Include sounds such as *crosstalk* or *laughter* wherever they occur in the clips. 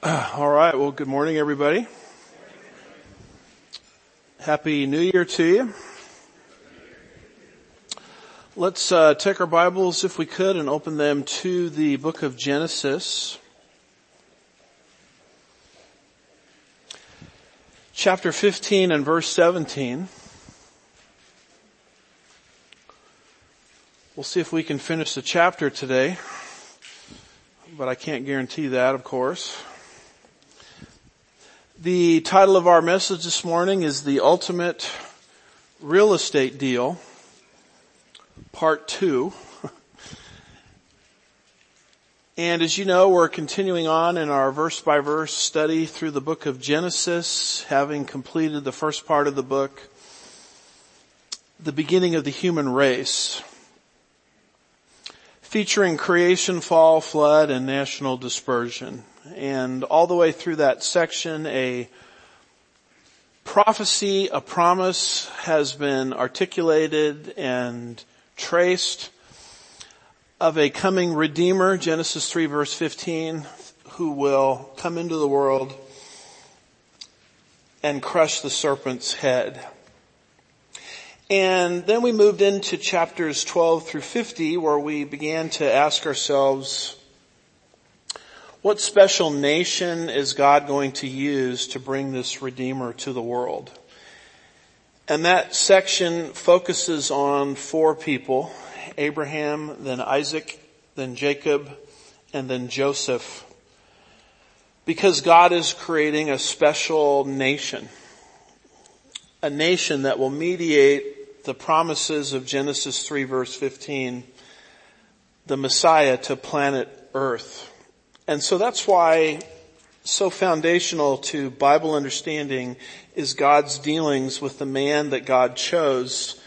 All right. Well, good morning, everybody. Happy New Year to you. Let's uh, take our Bibles, if we could, and open them to the book of Genesis. Chapter 15 and verse 17. We'll see if we can finish the chapter today, but I can't guarantee that, of course. The title of our message this morning is The Ultimate Real Estate Deal, Part 2. *laughs* And as you know, we're continuing on in our verse by verse study through the book of Genesis, having completed the first part of the book, the beginning of the human race featuring creation, fall, flood, and national dispersion. And all the way through that section, a prophecy, a promise has been articulated and traced of a coming redeemer, Genesis 3 verse 15, who will come into the world and crush the serpent's head. And then we moved into chapters 12 through 50 where we began to ask ourselves, what special nation is God going to use to bring this Redeemer to the world? And that section focuses on four people, Abraham, then Isaac, then Jacob, and then Joseph. Because God is creating a special nation. A nation that will mediate the promises of Genesis 3 verse 15, the Messiah to planet earth. And so that's why so foundational to Bible understanding is God's dealings with the man that God chose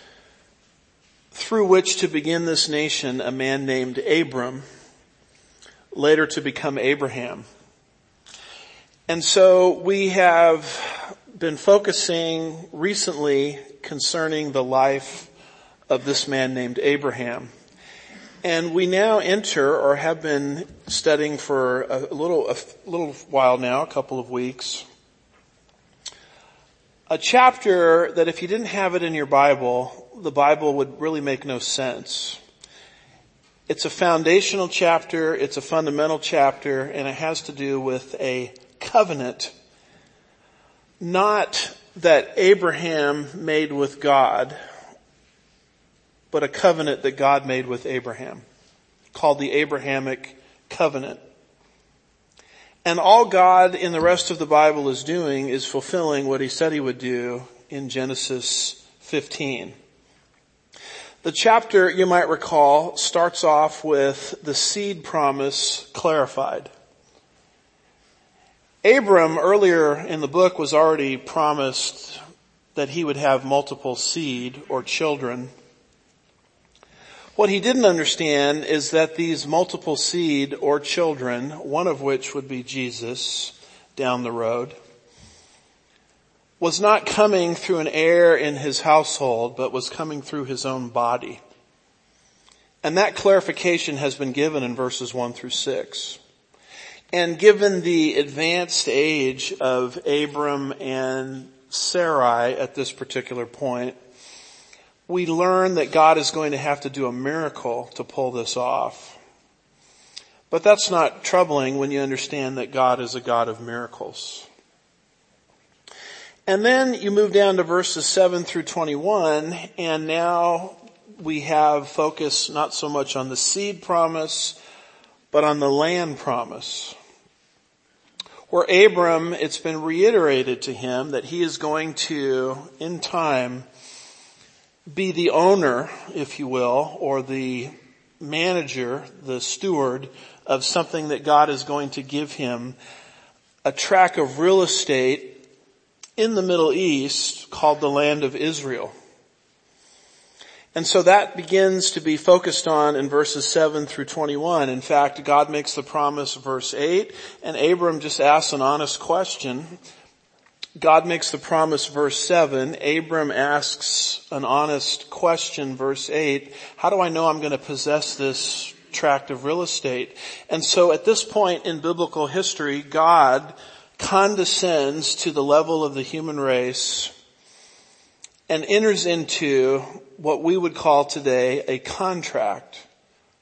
through which to begin this nation, a man named Abram, later to become Abraham. And so we have been focusing recently concerning the life of this man named Abraham. And we now enter or have been studying for a little, a little while now, a couple of weeks, a chapter that if you didn't have it in your Bible, the Bible would really make no sense. It's a foundational chapter, it's a fundamental chapter, and it has to do with a covenant, not that Abraham made with God, but a covenant that God made with Abraham, called the Abrahamic covenant. And all God in the rest of the Bible is doing is fulfilling what he said he would do in Genesis 15. The chapter, you might recall, starts off with the seed promise clarified. Abram earlier in the book was already promised that he would have multiple seed or children. What he didn't understand is that these multiple seed or children, one of which would be Jesus down the road, was not coming through an heir in his household, but was coming through his own body. And that clarification has been given in verses one through six. And given the advanced age of Abram and Sarai at this particular point, we learn that God is going to have to do a miracle to pull this off. But that's not troubling when you understand that God is a God of miracles. And then you move down to verses 7 through 21 and now we have focus not so much on the seed promise, but on the land promise where Abram, it's been reiterated to him that he is going to, in time, be the owner, if you will, or the manager, the steward of something that God is going to give him, a tract of real estate in the Middle East called the land of Israel. And so that begins to be focused on in verses 7 through 21. In fact, God makes the promise verse 8 and Abram just asks an honest question. God makes the promise verse 7. Abram asks an honest question verse 8. How do I know I'm going to possess this tract of real estate. And so at this point in biblical history, God condescends to the level of the human race and enters into what we would call today a contract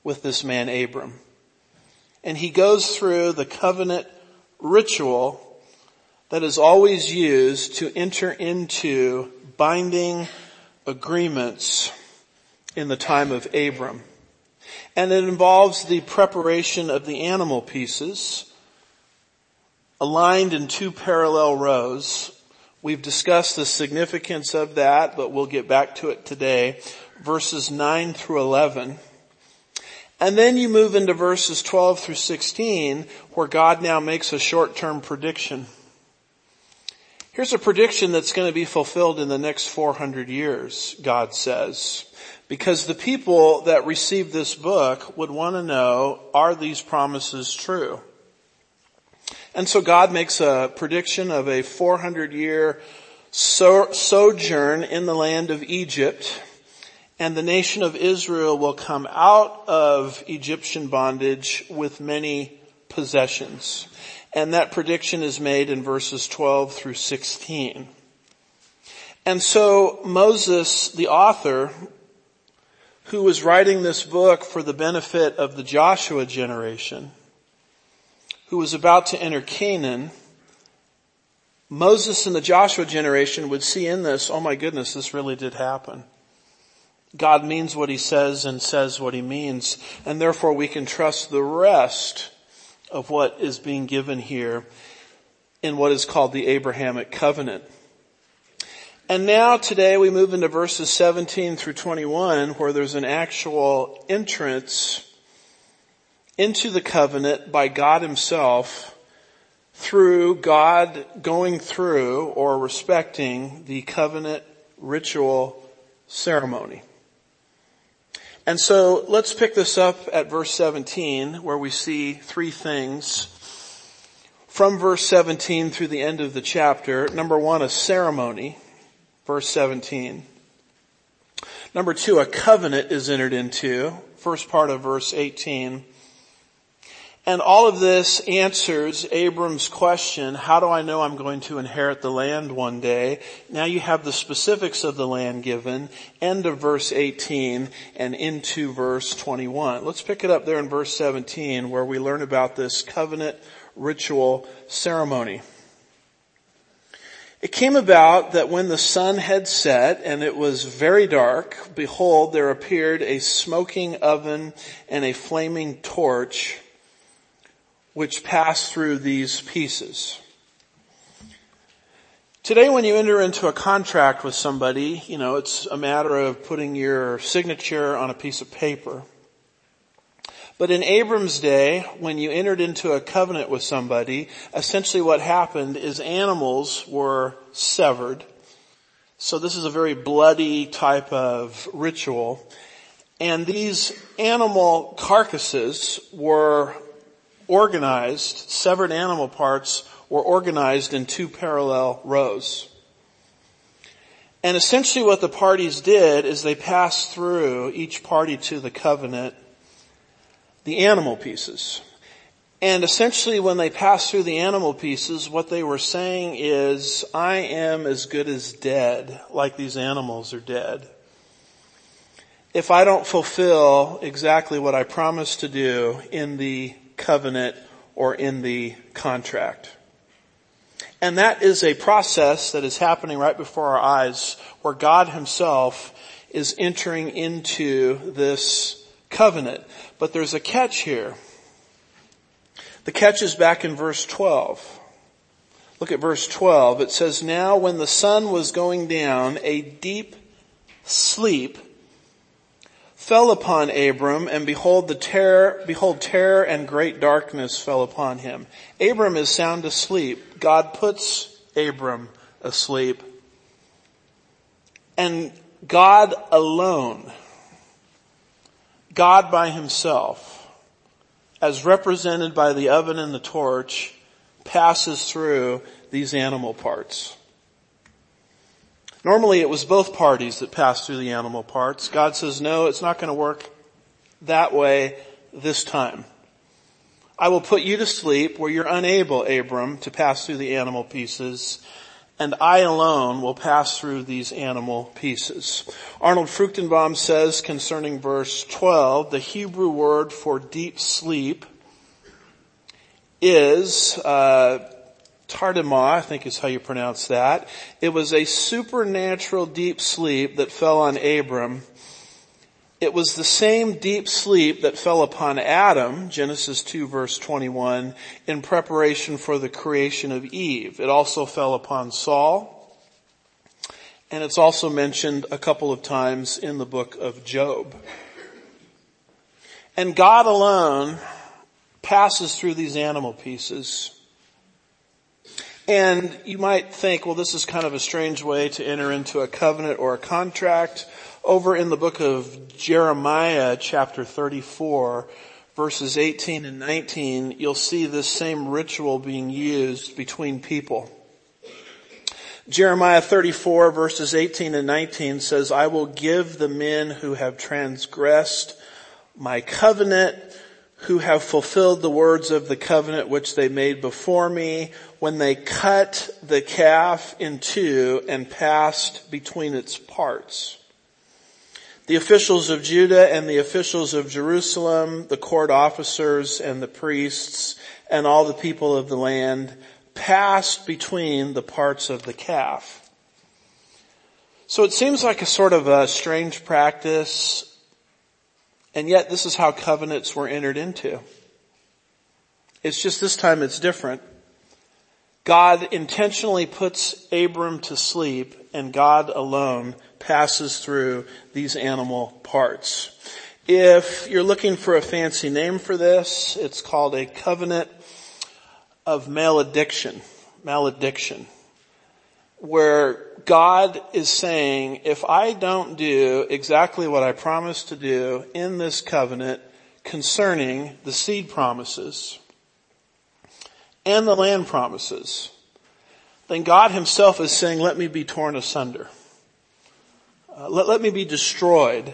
with this man Abram. And he goes through the covenant ritual that is always used to enter into binding agreements in the time of Abram. And it involves the preparation of the animal pieces aligned in two parallel rows. We've discussed the significance of that, but we'll get back to it today. Verses 9 through 11. And then you move into verses 12 through 16 where God now makes a short-term prediction. Here's a prediction that's going to be fulfilled in the next 400 years, God says. Because the people that received this book would want to know, are these promises true? And so God makes a prediction of a 400 year sojourn in the land of Egypt and the nation of Israel will come out of Egyptian bondage with many possessions. And that prediction is made in verses 12 through 16. And so Moses, the author, who was writing this book for the benefit of the Joshua generation, who was about to enter Canaan, Moses and the Joshua generation would see in this, oh my goodness, this really did happen. God means what he says and says what he means, and therefore we can trust the rest of what is being given here in what is called the Abrahamic covenant. And now today we move into verses 17 through 21 where there's an actual entrance into the covenant by God himself through God going through or respecting the covenant ritual ceremony. And so let's pick this up at verse 17 where we see three things from verse 17 through the end of the chapter. Number one, a ceremony, verse 17. Number two, a covenant is entered into, first part of verse 18. And all of this answers Abram's question, how do I know I'm going to inherit the land one day? Now you have the specifics of the land given, end of verse 18 and into verse 21. Let's pick it up there in verse 17 where we learn about this covenant ritual ceremony. It came about that when the sun had set and it was very dark, behold, there appeared a smoking oven and a flaming torch which pass through these pieces. Today when you enter into a contract with somebody, you know, it's a matter of putting your signature on a piece of paper. But in Abram's day, when you entered into a covenant with somebody, essentially what happened is animals were severed. So this is a very bloody type of ritual. And these animal carcasses were organized, severed animal parts were organized in two parallel rows. And essentially what the parties did is they passed through each party to the covenant the animal pieces. And essentially when they passed through the animal pieces, what they were saying is, I am as good as dead, like these animals are dead. If I don't fulfill exactly what I promised to do in the covenant or in the contract. And that is a process that is happening right before our eyes where God himself is entering into this covenant. But there's a catch here. The catch is back in verse 12. Look at verse 12. It says, Now when the sun was going down, a deep sleep fell upon Abram and behold the terror, behold terror and great darkness fell upon him. Abram is sound asleep. God puts Abram asleep. And God alone, God by himself, as represented by the oven and the torch, passes through these animal parts. Normally it was both parties that passed through the animal parts. God says, no, it's not going to work that way this time. I will put you to sleep where you're unable, Abram, to pass through the animal pieces, and I alone will pass through these animal pieces. Arnold Fruchtenbaum says concerning verse 12, the Hebrew word for deep sleep is, uh, tardema, I think is how you pronounce that. It was a supernatural deep sleep that fell on Abram it was the same deep sleep that fell upon Adam, Genesis 2 verse 21, in preparation for the creation of Eve. It also fell upon Saul, and it's also mentioned a couple of times in the book of Job. And God alone passes through these animal pieces. And you might think, well, this is kind of a strange way to enter into a covenant or a contract. Over in the book of Jeremiah chapter 34 verses 18 and 19, you'll see this same ritual being used between people. Jeremiah 34 verses 18 and 19 says, I will give the men who have transgressed my covenant, who have fulfilled the words of the covenant which they made before me, when they cut the calf in two and passed between its parts. The officials of Judah and the officials of Jerusalem, the court officers and the priests and all the people of the land passed between the parts of the calf. So it seems like a sort of a strange practice, and yet this is how covenants were entered into. It's just this time it's different. God intentionally puts Abram to sleep and God alone passes through these animal parts. If you're looking for a fancy name for this, it's called a covenant of malediction. Malediction. Where God is saying, if I don't do exactly what I promised to do in this covenant concerning the seed promises and the land promises, then God himself is saying, let me be torn asunder. Uh, let, let me be destroyed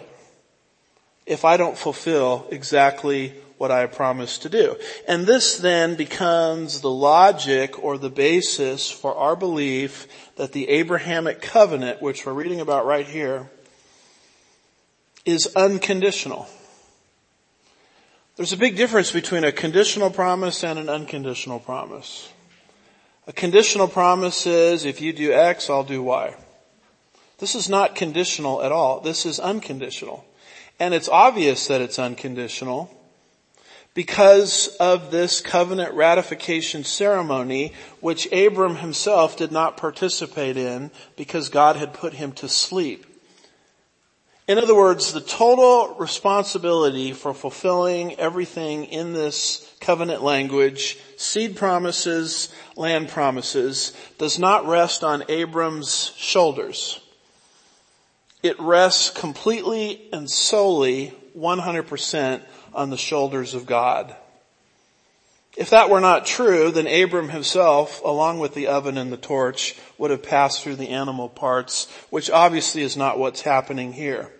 if I don't fulfill exactly what I promised to do. And this then becomes the logic or the basis for our belief that the Abrahamic covenant, which we're reading about right here, is unconditional. There's a big difference between a conditional promise and an unconditional promise. A conditional promise is if you do X, I'll do Y. This is not conditional at all. This is unconditional. And it's obvious that it's unconditional because of this covenant ratification ceremony, which Abram himself did not participate in because God had put him to sleep. In other words, the total responsibility for fulfilling everything in this covenant language, seed promises, land promises, does not rest on Abram's shoulders it rests completely and solely 100% on the shoulders of God. If that were not true, then Abram himself, along with the oven and the torch, would have passed through the animal parts, which obviously is not what's happening here.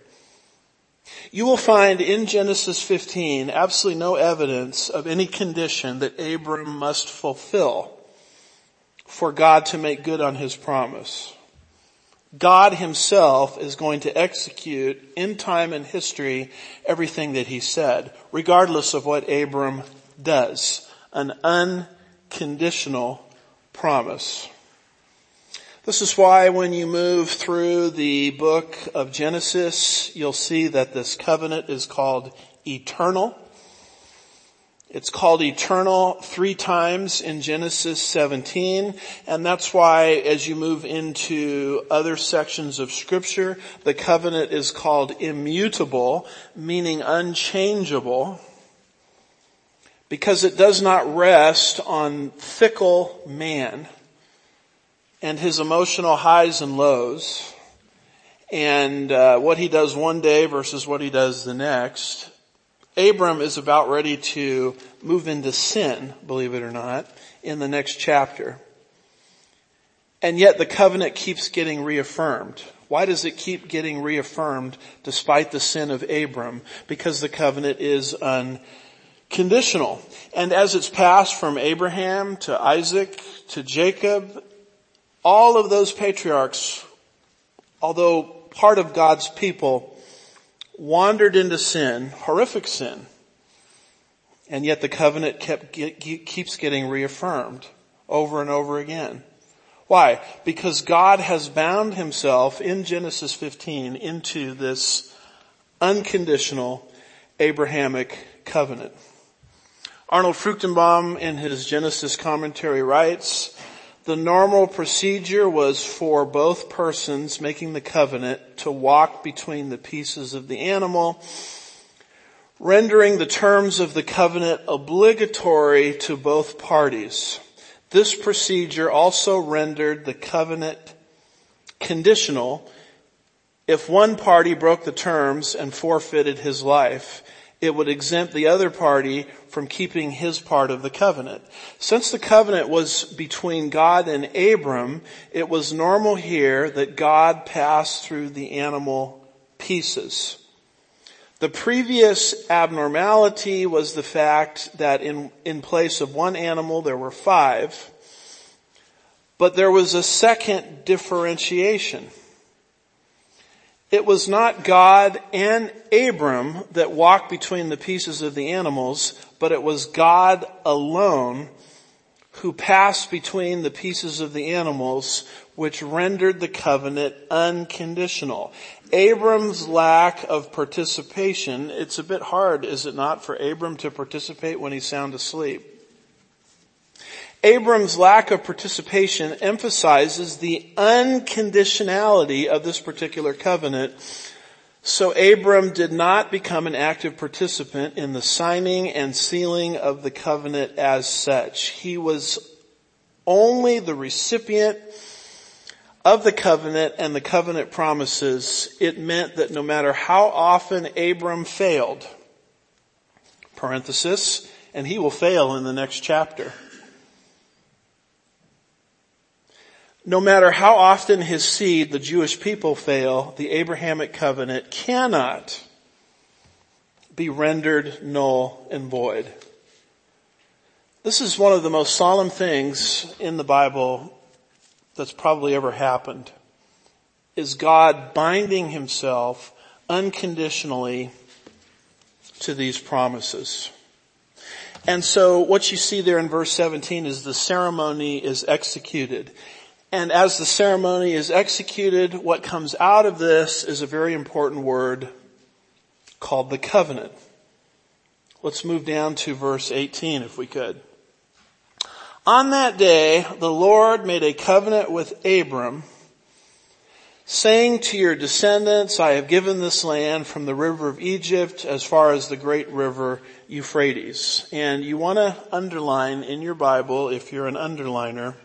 You will find in Genesis 15 absolutely no evidence of any condition that Abram must fulfill for God to make good on his promise. God himself is going to execute in time and history everything that he said, regardless of what Abram does. An unconditional promise. This is why when you move through the book of Genesis, you'll see that this covenant is called eternal. It's called eternal three times in Genesis 17, and that's why as you move into other sections of scripture, the covenant is called immutable, meaning unchangeable, because it does not rest on fickle man and his emotional highs and lows and uh, what he does one day versus what he does the next Abram is about ready to move into sin, believe it or not, in the next chapter. And yet the covenant keeps getting reaffirmed. Why does it keep getting reaffirmed despite the sin of Abram? Because the covenant is conditional. And as it's passed from Abraham to Isaac to Jacob, all of those patriarchs, although part of God's people, wandered into sin, horrific sin. And yet the covenant kept, keeps getting reaffirmed over and over again. Why? Because God has bound himself in Genesis 15 into this unconditional Abrahamic covenant. Arnold Fruchtenbaum in his Genesis commentary writes, the normal procedure was for both persons making the covenant to walk between the pieces of the animal, rendering the terms of the covenant obligatory to both parties. This procedure also rendered the covenant conditional if one party broke the terms and forfeited his life it would exempt the other party from keeping his part of the covenant. Since the covenant was between God and Abram, it was normal here that God passed through the animal pieces. The previous abnormality was the fact that in, in place of one animal there were five, but there was a second differentiation. It was not God and Abram that walked between the pieces of the animals, but it was God alone who passed between the pieces of the animals, which rendered the covenant unconditional. Abram's lack of participation, it's a bit hard, is it not, for Abram to participate when he's sound asleep? Abram's lack of participation emphasizes the unconditionality of this particular covenant. So Abram did not become an active participant in the signing and sealing of the covenant as such. He was only the recipient of the covenant and the covenant promises. It meant that no matter how often Abram failed, parenthesis, and he will fail in the next chapter. No matter how often his seed, the Jewish people fail, the Abrahamic covenant cannot be rendered null and void. This is one of the most solemn things in the Bible that's probably ever happened. Is God binding himself unconditionally to these promises. And so what you see there in verse 17 is the ceremony is executed. And as the ceremony is executed, what comes out of this is a very important word called the covenant. Let's move down to verse 18 if we could. On that day, the Lord made a covenant with Abram, saying to your descendants, I have given this land from the river of Egypt as far as the great river Euphrates. And you want to underline in your Bible, if you're an underliner,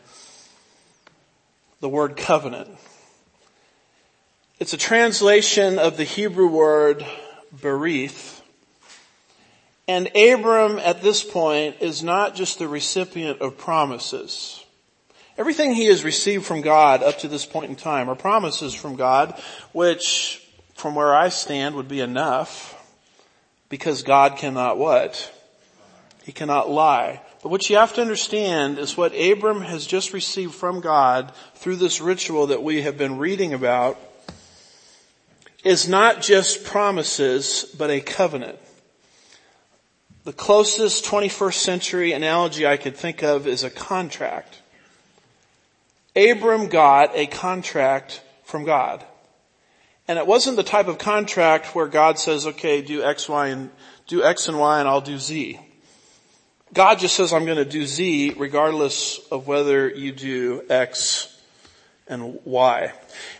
the word covenant. It's a translation of the Hebrew word berith. And Abram at this point is not just the recipient of promises. Everything he has received from God up to this point in time are promises from God, which from where I stand would be enough because God cannot what? He cannot lie. But what you have to understand is what Abram has just received from God through this ritual that we have been reading about is not just promises, but a covenant. The closest 21st century analogy I could think of is a contract. Abram got a contract from God. And it wasn't the type of contract where God says, okay, do X, Y, and do X and Y and I'll do Z. God just says, I'm going to do Z regardless of whether you do X and Y.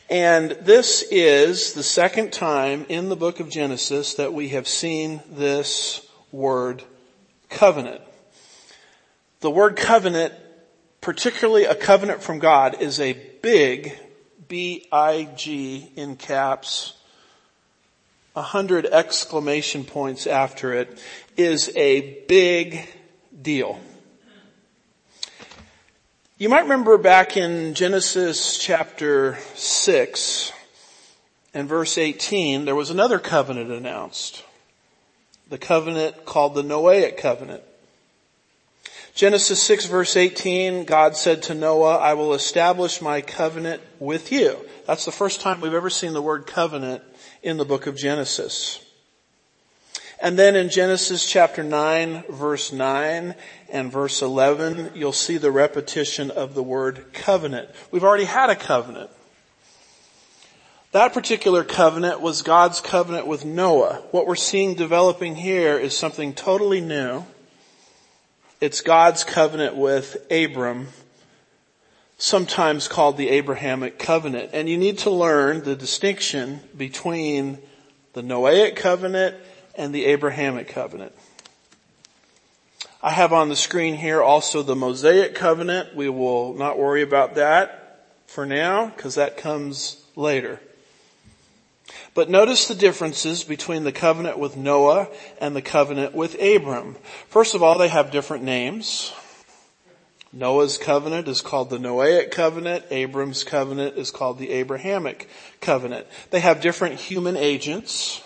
And this is the second time in the book of Genesis that we have seen this word covenant. The word covenant, particularly a covenant from God, is a big, B-I-G in caps, a hundred exclamation points after it, is a big deal. You might remember back in Genesis chapter 6 and verse 18, there was another covenant announced. the covenant called the Noahic covenant. Genesis 6 verse 18, God said to Noah, I will establish my covenant with you. That's the first time we've ever seen the word covenant in the book of Genesis. And then in Genesis chapter 9 verse 9 and verse 11, you'll see the repetition of the word covenant. We've already had a covenant. That particular covenant was God's covenant with Noah. What we're seeing developing here is something totally new. It's God's covenant with Abram, sometimes called the Abrahamic covenant. And you need to learn the distinction between the Noahic covenant and the Abrahamic covenant. I have on the screen here also the Mosaic covenant. We will not worry about that for now because that comes later. But notice the differences between the covenant with Noah and the covenant with Abram. First of all, they have different names. Noah's covenant is called the Noahic covenant. Abram's covenant is called the Abrahamic covenant. They have different human agents.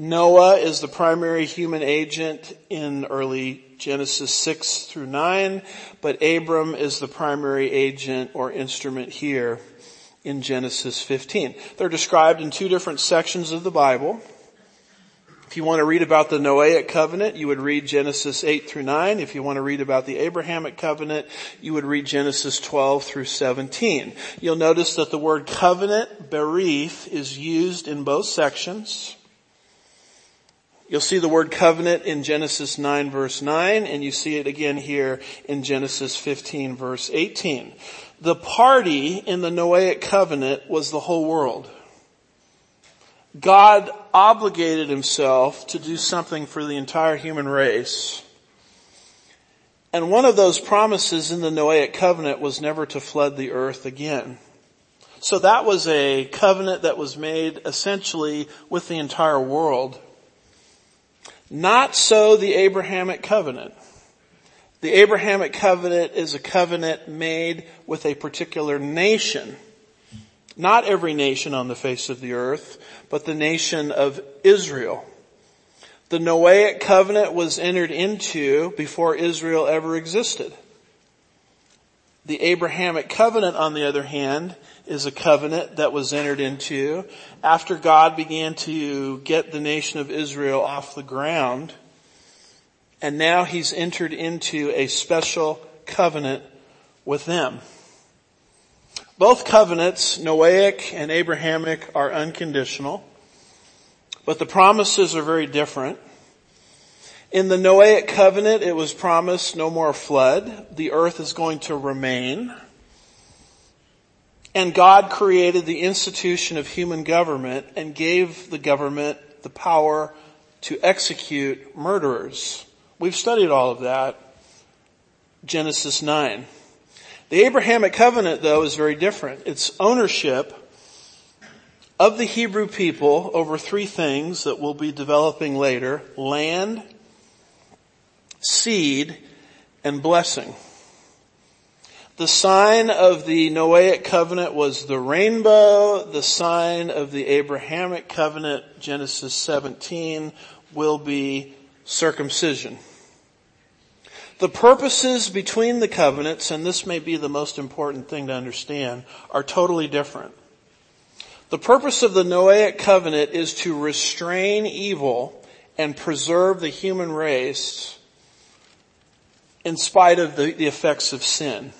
Noah is the primary human agent in early Genesis 6 through 9, but Abram is the primary agent or instrument here in Genesis 15. They're described in two different sections of the Bible. If you want to read about the Noahic covenant, you would read Genesis 8 through 9. If you want to read about the Abrahamic covenant, you would read Genesis 12 through 17. You'll notice that the word covenant, berith, is used in both sections. You'll see the word covenant in Genesis 9 verse 9, and you see it again here in Genesis 15 verse 18. The party in the Noahic covenant was the whole world. God obligated himself to do something for the entire human race. And one of those promises in the Noahic covenant was never to flood the earth again. So that was a covenant that was made essentially with the entire world. Not so the Abrahamic covenant. The Abrahamic covenant is a covenant made with a particular nation. Not every nation on the face of the earth, but the nation of Israel. The Noahic covenant was entered into before Israel ever existed. The Abrahamic covenant, on the other hand, is a covenant that was entered into after God began to get the nation of Israel off the ground and now he's entered into a special covenant with them. Both covenants, Noahic and Abrahamic, are unconditional, but the promises are very different. In the Noahic covenant, it was promised no more flood. The earth is going to remain. And God created the institution of human government and gave the government the power to execute murderers. We've studied all of that. Genesis 9. The Abrahamic covenant though is very different. It's ownership of the Hebrew people over three things that we'll be developing later. Land, seed, and blessing. The sign of the Noahic covenant was the rainbow. The sign of the Abrahamic covenant, Genesis 17, will be circumcision. The purposes between the covenants, and this may be the most important thing to understand, are totally different. The purpose of the Noahic covenant is to restrain evil and preserve the human race in spite of the, the effects of sin.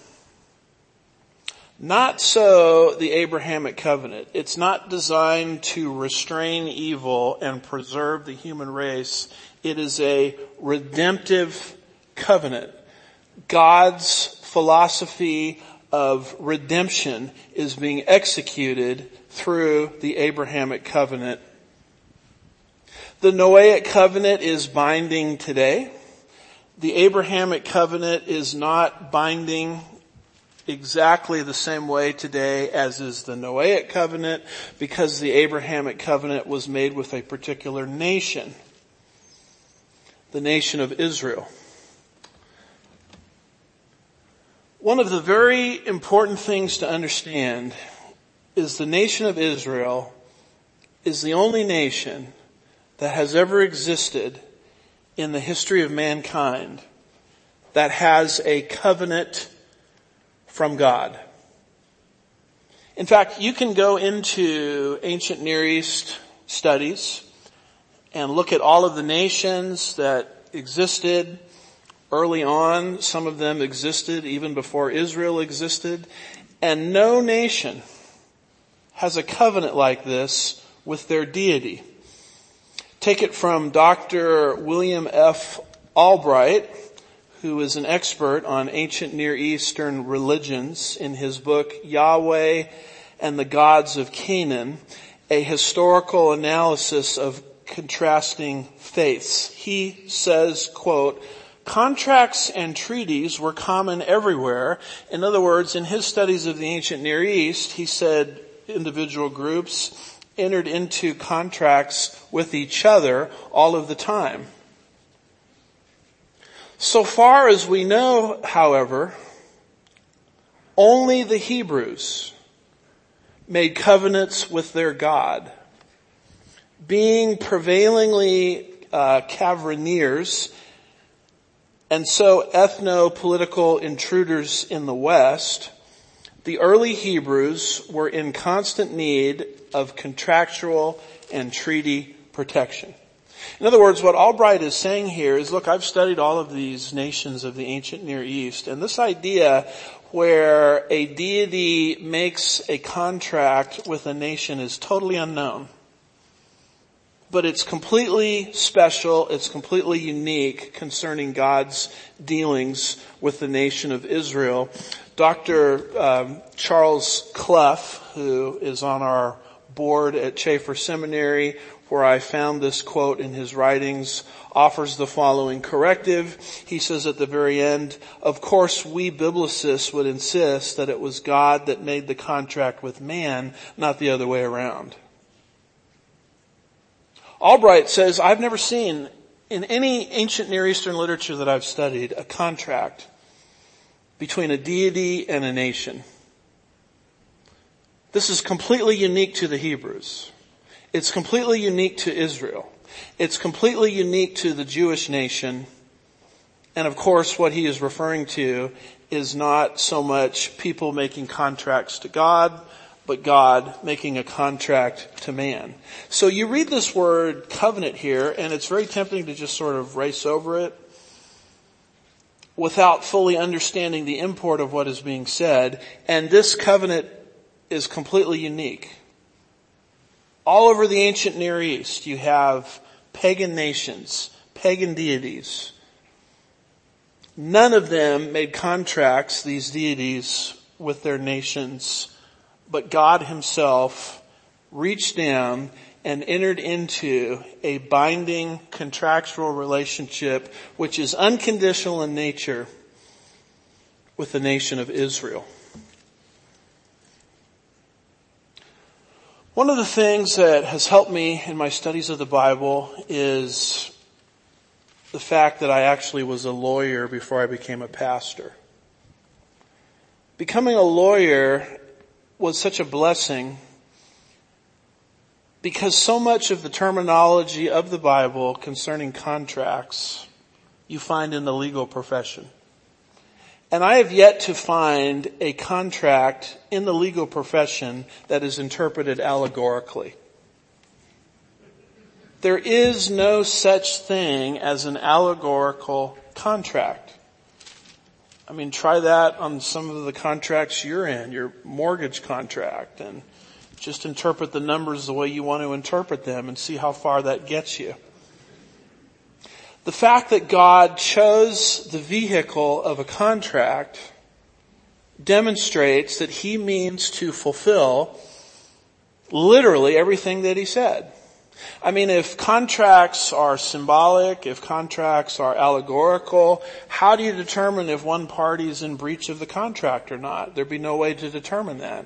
Not so the Abrahamic covenant. It's not designed to restrain evil and preserve the human race. It is a redemptive covenant. God's philosophy of redemption is being executed through the Abrahamic covenant. The Noahic covenant is binding today. The Abrahamic covenant is not binding exactly the same way today as is the Noahic covenant because the Abrahamic covenant was made with a particular nation. The nation of Israel. One of the very important things to understand is the nation of Israel is the only nation that has ever existed in the history of mankind that has a covenant from God. In fact, you can go into ancient Near East studies and look at all of the nations that existed early on. Some of them existed even before Israel existed. And no nation has a covenant like this with their deity. Take it from Dr. William F. Albright, who is an expert on ancient Near Eastern religions in his book Yahweh and the Gods of Canaan, a historical analysis of contrasting faiths. He says, quote, Contracts and treaties were common everywhere. In other words, in his studies of the ancient Near East, he said individual groups entered into contracts with each other all of the time. So far as we know, however, only the Hebrews made covenants with their God. Being prevailingly uh, and so ethno-political intruders in the West, the early Hebrews were in constant need of contractual and treaty protection. In other words, what Albright is saying here is, look, I've studied all of these nations of the ancient Near East, and this idea where a deity makes a contract with a nation is totally unknown. But it's completely special, it's completely unique concerning God's dealings with the nation of Israel. Dr. Um, Charles Clough, who is on our board at Chafer Seminary, where I found this quote in his writings, offers the following corrective. He says at the very end, of course we biblicists would insist that it was God that made the contract with man, not the other way around. Albright says, I've never seen in any ancient Near Eastern literature that I've studied a contract between a deity and a nation. This is completely unique to the Hebrews. It's completely unique to Israel. It's completely unique to the Jewish nation. And of course, what he is referring to is not so much people making contracts to God, but God making a contract to man. So you read this word covenant here, and it's very tempting to just sort of race over it without fully understanding the import of what is being said. And this covenant is completely unique. All over the ancient Near East, you have pagan nations, pagan deities. None of them made contracts, these deities, with their nations, but God himself reached down and entered into a binding contractual relationship which is unconditional in nature with the nation of Israel. One of the things that has helped me in my studies of the Bible is the fact that I actually was a lawyer before I became a pastor. Becoming a lawyer was such a blessing because so much of the terminology of the Bible concerning contracts you find in the legal profession. And I have yet to find a contract in the legal profession that is interpreted allegorically. There is no such thing as an allegorical contract. I mean, try that on some of the contracts you're in, your mortgage contract, and just interpret the numbers the way you want to interpret them and see how far that gets you. The fact that God chose the vehicle of a contract demonstrates that he means to fulfill literally everything that he said. I mean, if contracts are symbolic, if contracts are allegorical, how do you determine if one party is in breach of the contract or not? There'd be no way to determine that.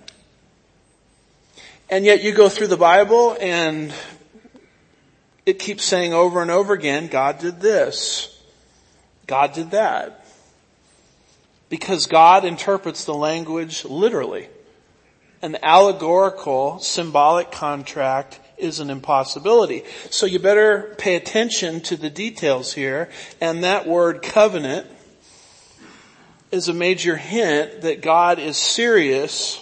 And yet you go through the Bible and it keeps saying over and over again, God did this. God did that. Because God interprets the language literally. An allegorical, symbolic contract is an impossibility. So you better pay attention to the details here. And that word covenant is a major hint that God is serious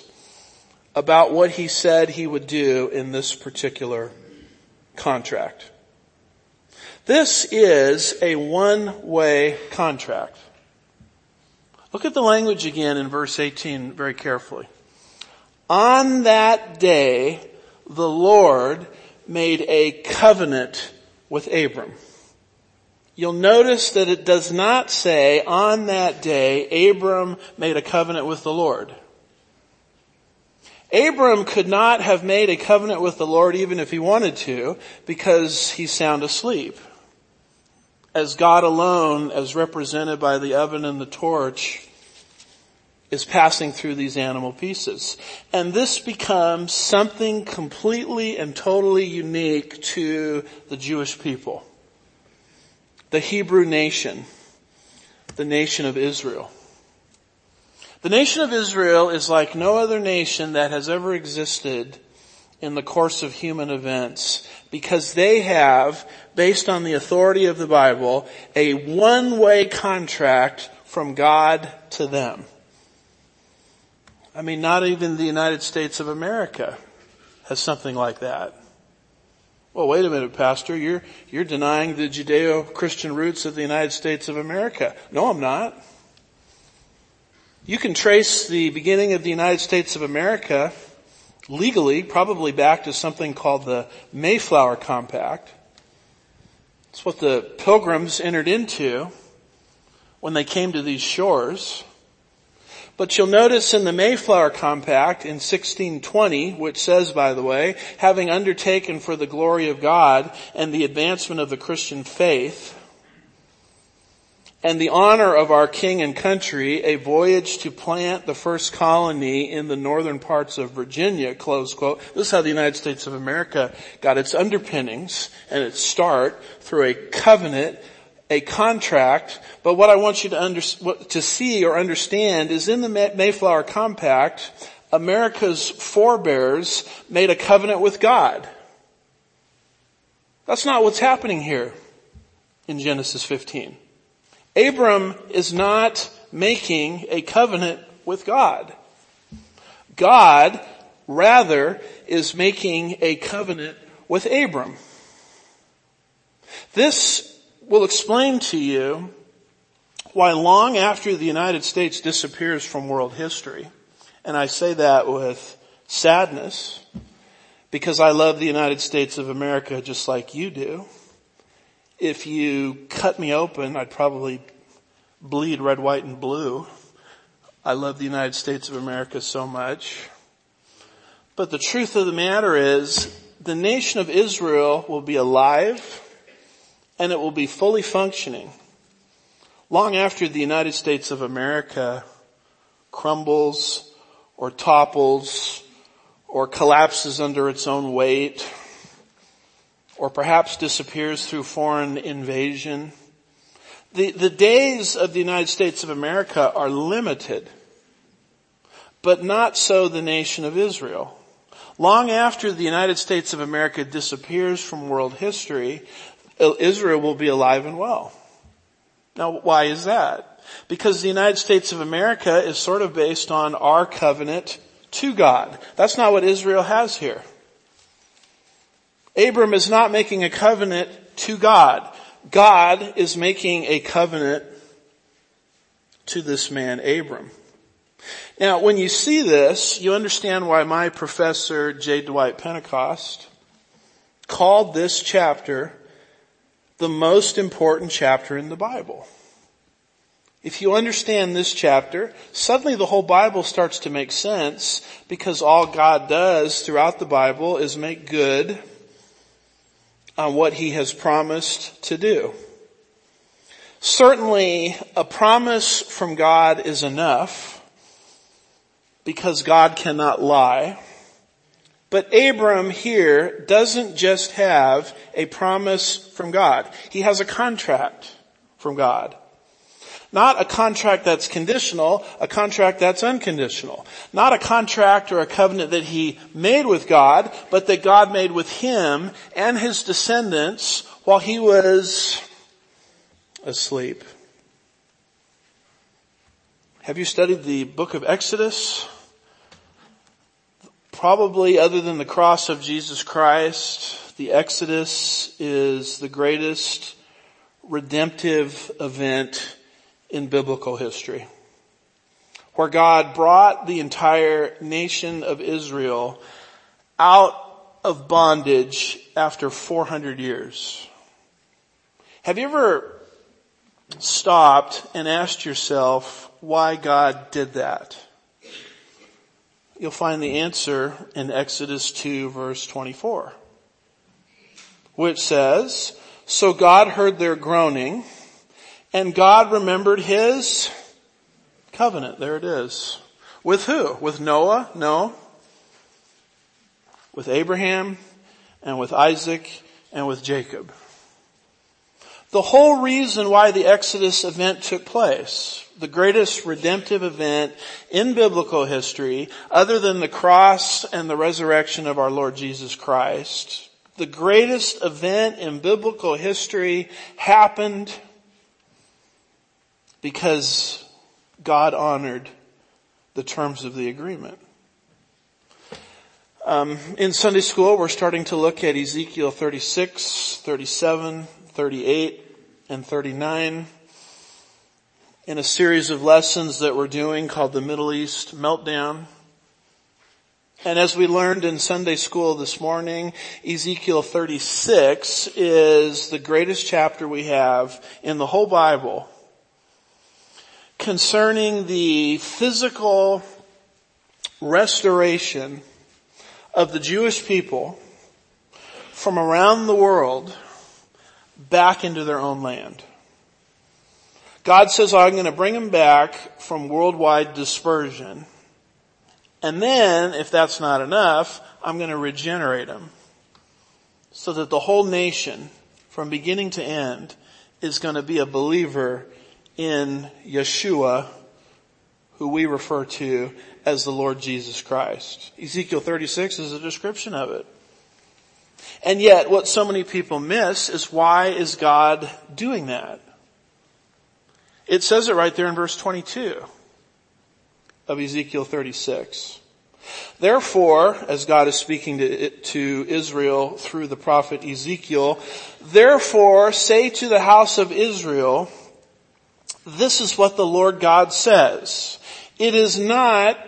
about what he said he would do in this particular contract. This is a one-way contract. Look at the language again in verse 18 very carefully. On that day, the Lord made a covenant with Abram. You'll notice that it does not say on that day Abram made a covenant with the Lord. Abram could not have made a covenant with the Lord even if he wanted to because he's sound asleep. As God alone, as represented by the oven and the torch, is passing through these animal pieces. And this becomes something completely and totally unique to the Jewish people the Hebrew nation, the nation of Israel. The nation of Israel is like no other nation that has ever existed in the course of human events because they have, based on the authority of the Bible, a one-way contract from God to them. I mean, not even the United States of America has something like that. Well, wait a minute, Pastor. You're, you're denying the Judeo-Christian roots of the United States of America. No, I'm not. You can trace the beginning of the United States of America legally, probably back to something called the Mayflower Compact. It's what the pilgrims entered into when they came to these shores. But you'll notice in the Mayflower Compact in 1620, which says, by the way, having undertaken for the glory of God and the advancement of the Christian faith, and the honor of our king and country, a voyage to plant the first colony in the northern parts of Virginia, close quote. This is how the United States of America got its underpinnings and its start through a covenant a contract, but what I want you to, under, to see or understand is in the Mayflower Compact, America's forebears made a covenant with God. That's not what's happening here in Genesis 15. Abram is not making a covenant with God. God, rather, is making a covenant with Abram. This will explain to you why long after the United States disappears from world history, and I say that with sadness, because I love the United States of America just like you do. If you cut me open, I'd probably bleed red, white, and blue. I love the United States of America so much. But the truth of the matter is, the nation of Israel will be alive and it will be fully functioning long after the United States of America crumbles or topples or collapses under its own weight or perhaps disappears through foreign invasion. The, the days of the United States of America are limited, but not so the nation of Israel. Long after the United States of America disappears from world history, Israel will be alive and well. Now why is that? Because the United States of America is sort of based on our covenant to God. That's not what Israel has here. Abram is not making a covenant to God. God is making a covenant to this man, Abram. Now, when you see this, you understand why my professor, J. Dwight Pentecost, called this chapter the most important chapter in the Bible. If you understand this chapter, suddenly the whole Bible starts to make sense because all God does throughout the Bible is make good on what He has promised to do. Certainly a promise from God is enough because God cannot lie. But Abram here doesn't just have a promise from God. He has a contract from God. Not a contract that's conditional, a contract that's unconditional. Not a contract or a covenant that he made with God, but that God made with him and his descendants while he was asleep. Have you studied the book of Exodus? Probably other than the cross of Jesus Christ, the Exodus is the greatest redemptive event in biblical history. Where God brought the entire nation of Israel out of bondage after 400 years. Have you ever stopped and asked yourself why God did that? You'll find the answer in Exodus 2 verse 24, which says, So God heard their groaning and God remembered his covenant. There it is. With who? With Noah? No. With Abraham and with Isaac and with Jacob. The whole reason why the Exodus event took place, the greatest redemptive event in biblical history, other than the cross and the resurrection of our Lord Jesus Christ, the greatest event in biblical history happened because God honored the terms of the agreement. Um, in Sunday school, we're starting to look at Ezekiel 36, 37, 38, and 39 in a series of lessons that we're doing called the Middle East Meltdown. And as we learned in Sunday school this morning, Ezekiel 36 is the greatest chapter we have in the whole Bible concerning the physical restoration of the Jewish people from around the world back into their own land. God says, I'm going to bring them back from worldwide dispersion. And then, if that's not enough, I'm going to regenerate them. So that the whole nation, from beginning to end, is going to be a believer in Yeshua, who we refer to as the Lord Jesus Christ. Ezekiel 36 is a description of it. And yet what so many people miss is why is God doing that? It says it right there in verse 22 of Ezekiel 36. Therefore, as God is speaking to, to Israel through the prophet Ezekiel, therefore say to the house of Israel, this is what the Lord God says. It is not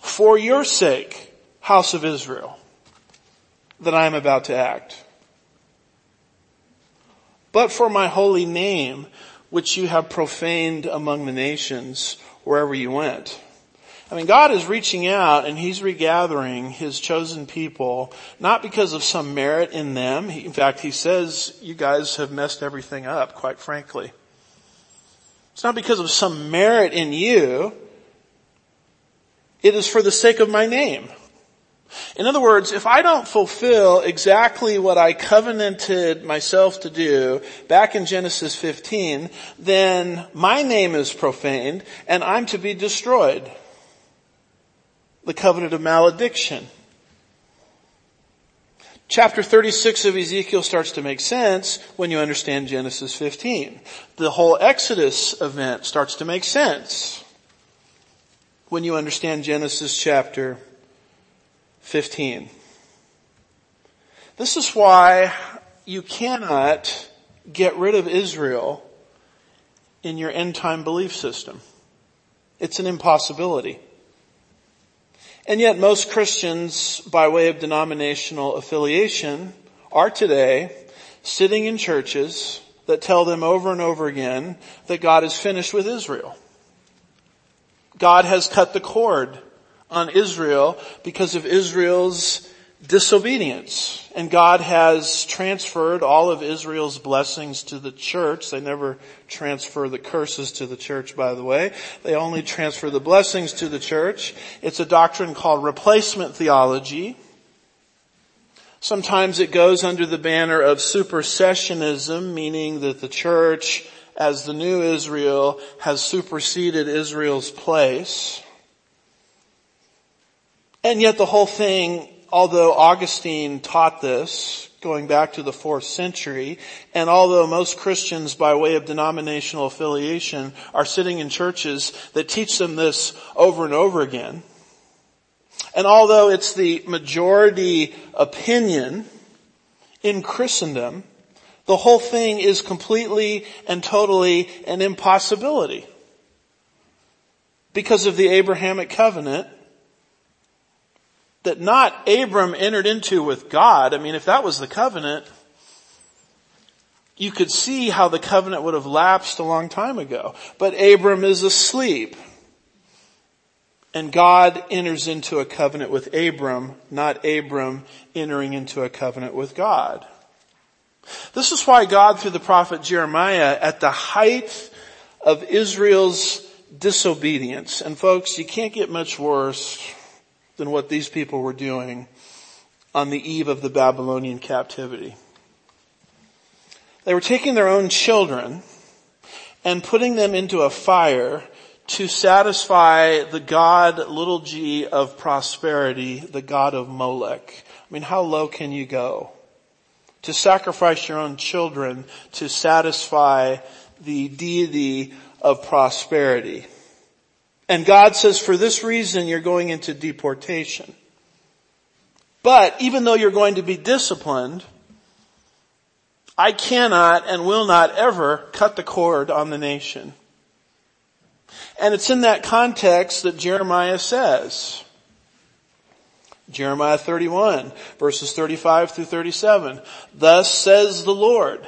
for your sake, house of Israel, that I am about to act. But for my holy name, which you have profaned among the nations wherever you went. I mean, God is reaching out and He's regathering His chosen people, not because of some merit in them. in fact, He says, you guys have messed everything up, quite frankly. It's not because of some merit in you. It is for the sake of my name. In other words, if I don't fulfill exactly what I covenanted myself to do back in Genesis 15, then my name is profaned and I'm to be destroyed. The covenant of malediction. Chapter 36 of Ezekiel starts to make sense when you understand Genesis 15. The whole Exodus event starts to make sense when you understand Genesis chapter 15. This is why you cannot get rid of Israel in your end time belief system. It's an impossibility. And yet most Christians, by way of denominational affiliation, are today sitting in churches that tell them over and over again that God is finished with Israel. God has cut the cord on Israel because of Israel's disobedience. And God has transferred all of Israel's blessings to the church. They never transfer the curses to the church, by the way. They only transfer the blessings to the church. It's a doctrine called replacement theology. Sometimes it goes under the banner of supersessionism, meaning that the church as the new Israel has superseded Israel's place. And yet the whole thing, although Augustine taught this, going back to the fourth century, and although most Christians by way of denominational affiliation are sitting in churches that teach them this over and over again, and although it's the majority opinion in Christendom, the whole thing is completely and totally an impossibility. Because of the Abrahamic covenant that not Abram entered into with God. I mean, if that was the covenant, you could see how the covenant would have lapsed a long time ago. But Abram is asleep. And God enters into a covenant with Abram, not Abram entering into a covenant with God. This is why God through the prophet Jeremiah at the height of Israel's disobedience, and folks, you can't get much worse than what these people were doing on the eve of the Babylonian captivity. They were taking their own children and putting them into a fire to satisfy the God, little g, of prosperity, the God of Molech. I mean, how low can you go? To sacrifice your own children to satisfy the deity of prosperity. And God says for this reason you're going into deportation. But even though you're going to be disciplined, I cannot and will not ever cut the cord on the nation. And it's in that context that Jeremiah says, Jeremiah 31 verses 35 through 37, thus says the Lord,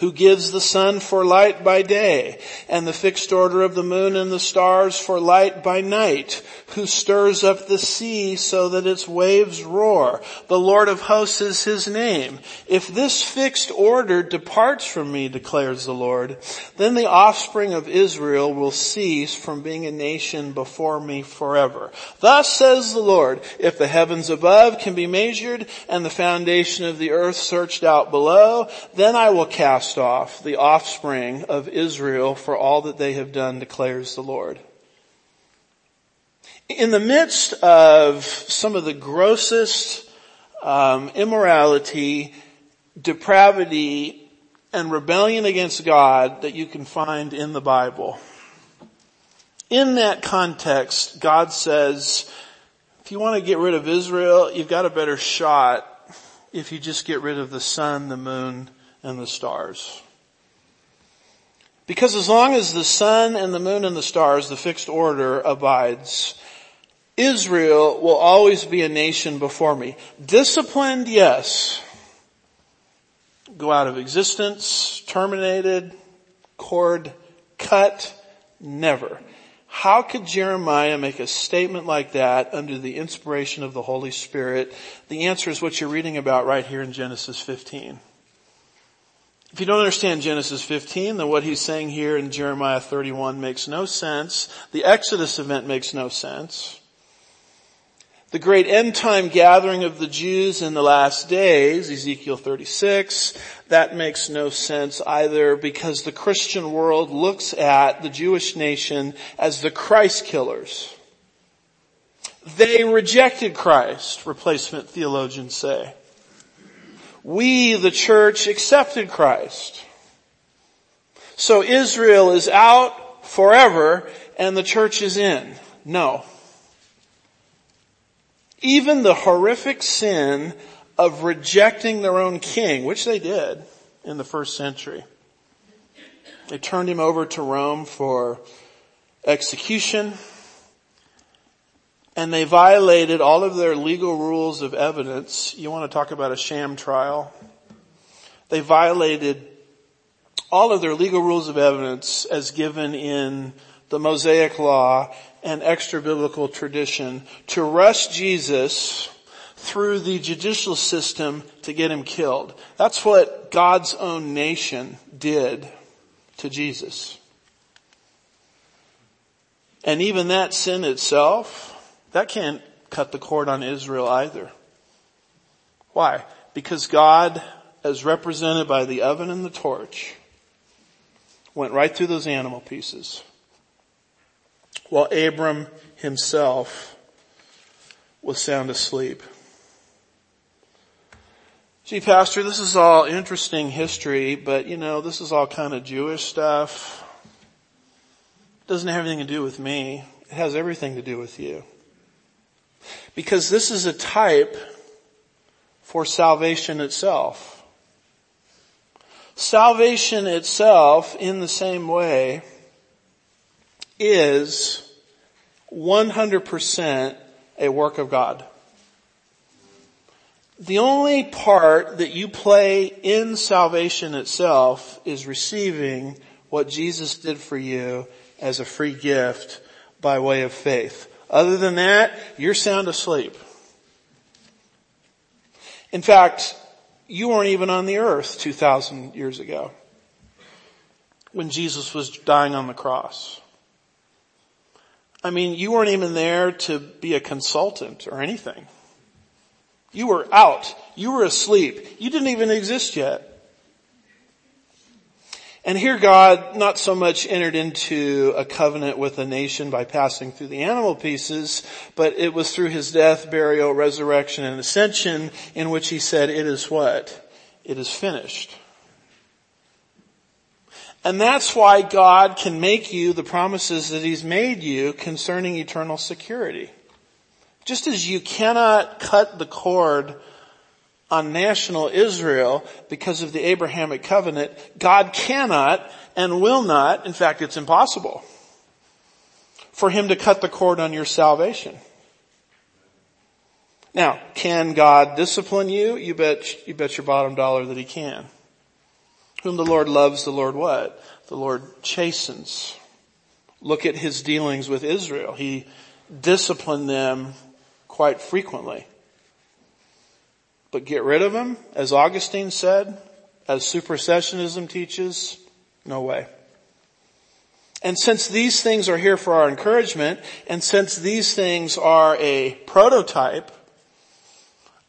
who gives the sun for light by day and the fixed order of the moon and the stars for light by night, who stirs up the sea so that its waves roar. The Lord of hosts is his name. If this fixed order departs from me, declares the Lord, then the offspring of Israel will cease from being a nation before me forever. Thus says the Lord, if the heavens above can be measured and the foundation of the earth searched out below, then I will cast off the offspring of Israel for all that they have done, declares the Lord. In the midst of some of the grossest um, immorality, depravity, and rebellion against God that you can find in the Bible, in that context, God says, if you want to get rid of Israel, you've got a better shot if you just get rid of the sun, the moon, and the stars. Because as long as the sun and the moon and the stars, the fixed order abides, Israel will always be a nation before me. Disciplined, yes. Go out of existence, terminated, cord cut, never. How could Jeremiah make a statement like that under the inspiration of the Holy Spirit? The answer is what you're reading about right here in Genesis 15. If you don't understand Genesis 15, then what he's saying here in Jeremiah 31 makes no sense. The Exodus event makes no sense. The great end time gathering of the Jews in the last days, Ezekiel 36, that makes no sense either because the Christian world looks at the Jewish nation as the Christ killers. They rejected Christ, replacement theologians say we, the church, accepted Christ. So Israel is out forever and the church is in. No. Even the horrific sin of rejecting their own king, which they did in the first century. They turned him over to Rome for execution and they violated all of their legal rules of evidence. You want to talk about a sham trial? They violated all of their legal rules of evidence as given in the Mosaic law and extra biblical tradition to rush Jesus through the judicial system to get him killed. That's what God's own nation did to Jesus. And even that sin itself that can't cut the cord on Israel either. Why? Because God, as represented by the oven and the torch, went right through those animal pieces. While Abram himself was sound asleep. Gee, Pastor, this is all interesting history, but you know, this is all kind of Jewish stuff. It doesn't have anything to do with me. It has everything to do with you. Because this is a type for salvation itself. Salvation itself, in the same way, is 100% a work of God. The only part that you play in salvation itself is receiving what Jesus did for you as a free gift by way of faith. Other than that, you're sound asleep. In fact, you weren't even on the earth 2,000 years ago when Jesus was dying on the cross. I mean, you weren't even there to be a consultant or anything. You were out. You were asleep. You didn't even exist yet. And here God not so much entered into a covenant with a nation by passing through the animal pieces, but it was through his death, burial, resurrection, and ascension in which he said, it is what? It is finished. And that's why God can make you the promises that he's made you concerning eternal security. Just as you cannot cut the cord on national Israel because of the Abrahamic covenant, God cannot and will not, in fact it's impossible, for him to cut the cord on your salvation. Now, can God discipline you? You bet, you bet your bottom dollar that he can. Whom the Lord loves, the Lord what? The Lord chastens. Look at his dealings with Israel. He disciplined them quite frequently. But get rid of them, as Augustine said, as supersessionism teaches, no way. And since these things are here for our encouragement, and since these things are a prototype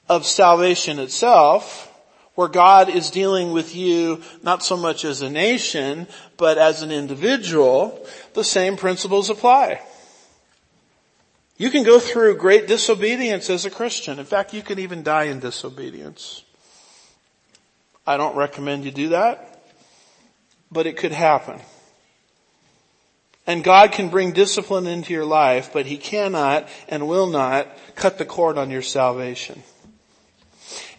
of salvation itself, where God is dealing with you not so much as a nation, but as an individual, the same principles apply. You can go through great disobedience as a Christian. In fact, you can even die in disobedience. I don't recommend you do that, but it could happen. And God can bring discipline into your life, but He cannot and will not cut the cord on your salvation.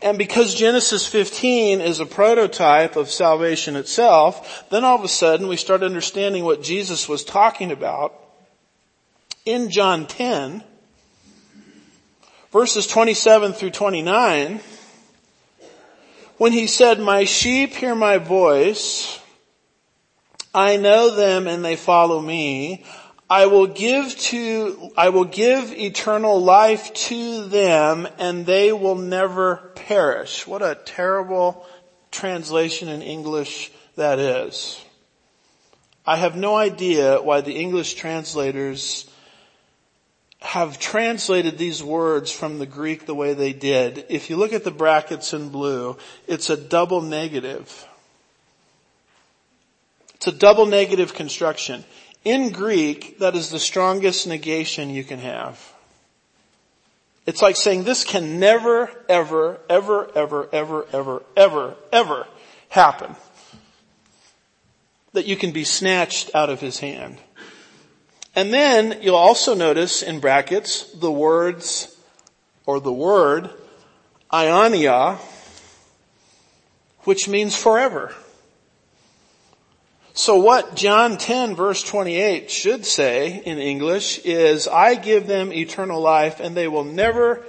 And because Genesis 15 is a prototype of salvation itself, then all of a sudden we start understanding what Jesus was talking about in John 10, verses 27 through 29, when he said, my sheep hear my voice, I know them and they follow me. I will give to, I will give eternal life to them and they will never perish. What a terrible translation in English that is. I have no idea why the English translators have translated these words from the Greek the way they did. If you look at the brackets in blue, it's a double negative. It's a double negative construction. In Greek, that is the strongest negation you can have. It's like saying this can never, ever, ever, ever, ever, ever, ever, ever happen. That you can be snatched out of his hand. And then you'll also notice in brackets the words or the word aionios, which means forever. So what John 10 verse 28 should say in English is, I give them eternal life and they will never,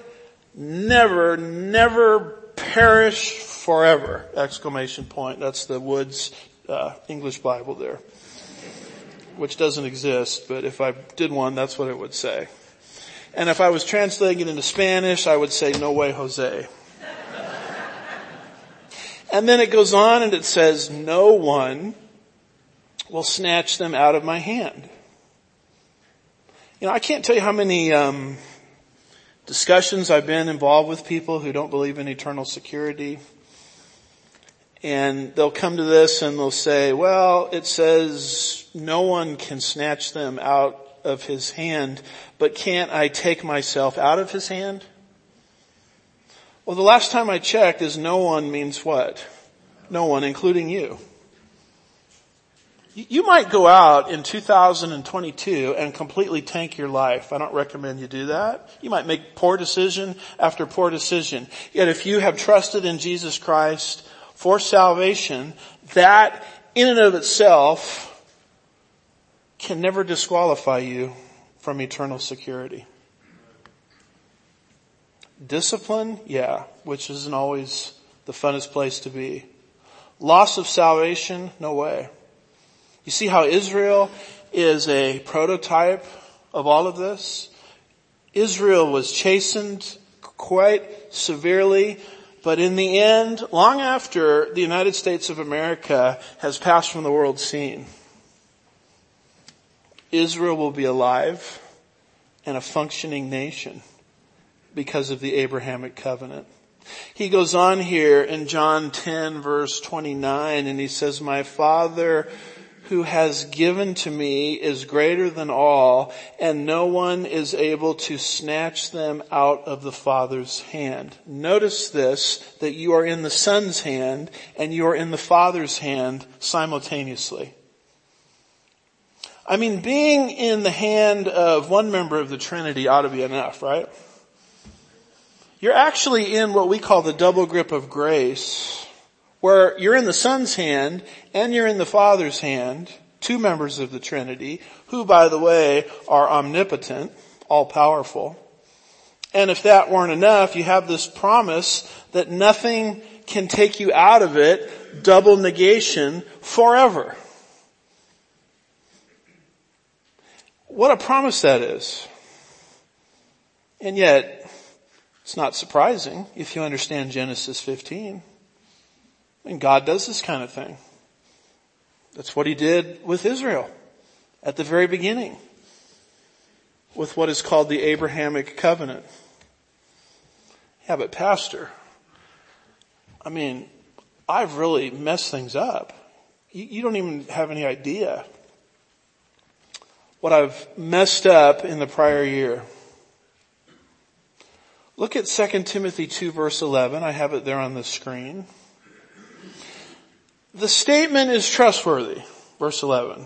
never, never perish forever! Exclamation point. That's the Woods uh, English Bible there which doesn't exist, but if I did one, that's what it would say. And if I was translating it into Spanish, I would say, no way, Jose. *laughs* and then it goes on and it says, no one will snatch them out of my hand. You know, I can't tell you how many, um, discussions I've been involved with people who don't believe in eternal security. And they'll come to this and they'll say, well, it says no one can snatch them out of his hand, but can't I take myself out of his hand? Well, the last time I checked is no one means what? No one, including you. You might go out in 2022 and completely tank your life. I don't recommend you do that. You might make poor decision after poor decision. Yet if you have trusted in Jesus Christ for salvation, that in and of itself can never disqualify you from eternal security. Discipline, yeah, which isn't always the funnest place to be. Loss of salvation, no way. You see how Israel is a prototype of all of this? Israel was chastened quite severely, but in the end, long after the United States of America has passed from the world scene, Israel will be alive and a functioning nation because of the Abrahamic covenant. He goes on here in John 10 verse 29 and he says, my father who has given to me is greater than all, and no one is able to snatch them out of the Father's hand. Notice this, that you are in the Son's hand and you are in the Father's hand simultaneously. I mean, being in the hand of one member of the Trinity ought to be enough, right? You're actually in what we call the double grip of grace, where you're in the Son's hand and you're in the Father's hand, two members of the Trinity, who by the way are omnipotent, all powerful. And if that weren't enough, you have this promise that nothing can take you out of it, double negation, forever. What a promise that is. And yet, it's not surprising if you understand Genesis 15. And God does this kind of thing. That's what he did with Israel at the very beginning with what is called the Abrahamic covenant. Yeah, but pastor, I mean, I've really messed things up. You, you don't even have any idea what I've messed up in the prior year. Look at 2 Timothy 2 verse 11. I have it there on the screen. The statement is trustworthy, verse 11.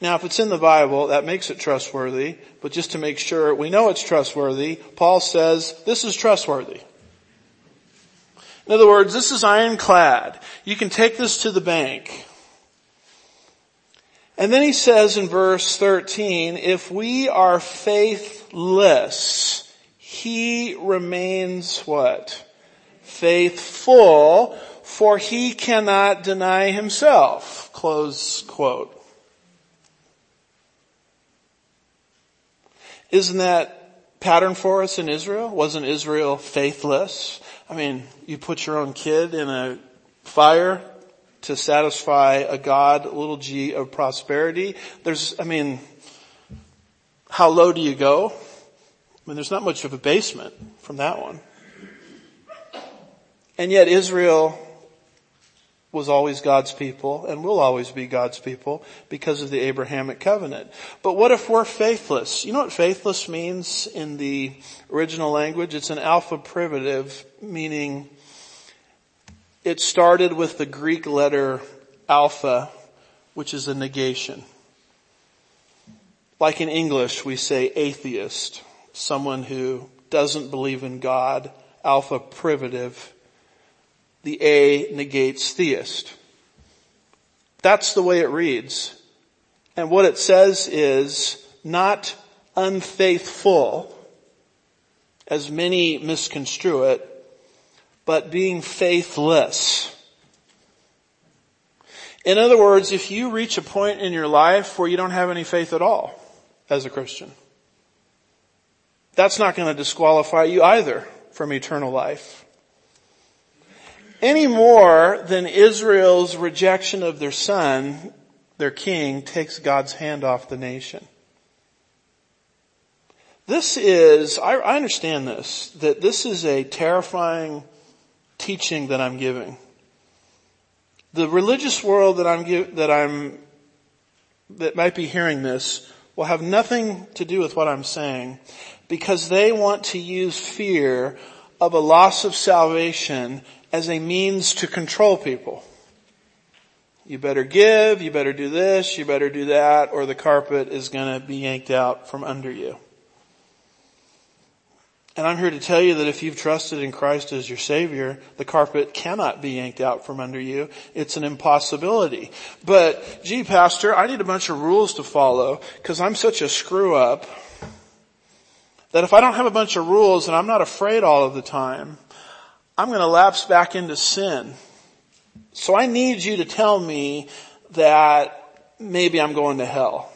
Now if it's in the Bible, that makes it trustworthy, but just to make sure we know it's trustworthy, Paul says, this is trustworthy. In other words, this is ironclad. You can take this to the bank. And then he says in verse 13, if we are faithless, he remains what? Faithful, for he cannot deny himself. Close quote. Isn't that pattern for us in Israel? Wasn't Israel faithless? I mean, you put your own kid in a fire to satisfy a God, little g of prosperity. There's, I mean, how low do you go? I mean, there's not much of a basement from that one. And yet Israel was always God's people and will always be God's people because of the Abrahamic covenant. But what if we're faithless? You know what faithless means in the original language? It's an alpha privative, meaning it started with the Greek letter alpha, which is a negation. Like in English, we say atheist, someone who doesn't believe in God, alpha privative the A negates theist. That's the way it reads. And what it says is not unfaithful, as many misconstrue it, but being faithless. In other words, if you reach a point in your life where you don't have any faith at all as a Christian, that's not going to disqualify you either from eternal life any more than Israel's rejection of their son, their king, takes God's hand off the nation. This is, I, I understand this, that this is a terrifying teaching that I'm giving. The religious world that I'm, that I'm, that might be hearing this will have nothing to do with what I'm saying because they want to use fear of a loss of salvation as a means to control people. You better give, you better do this, you better do that, or the carpet is gonna be yanked out from under you. And I'm here to tell you that if you've trusted in Christ as your Savior, the carpet cannot be yanked out from under you. It's an impossibility. But, gee, Pastor, I need a bunch of rules to follow because I'm such a screw up that if I don't have a bunch of rules and I'm not afraid all of the time, I'm going to lapse back into sin. So I need you to tell me that maybe I'm going to hell.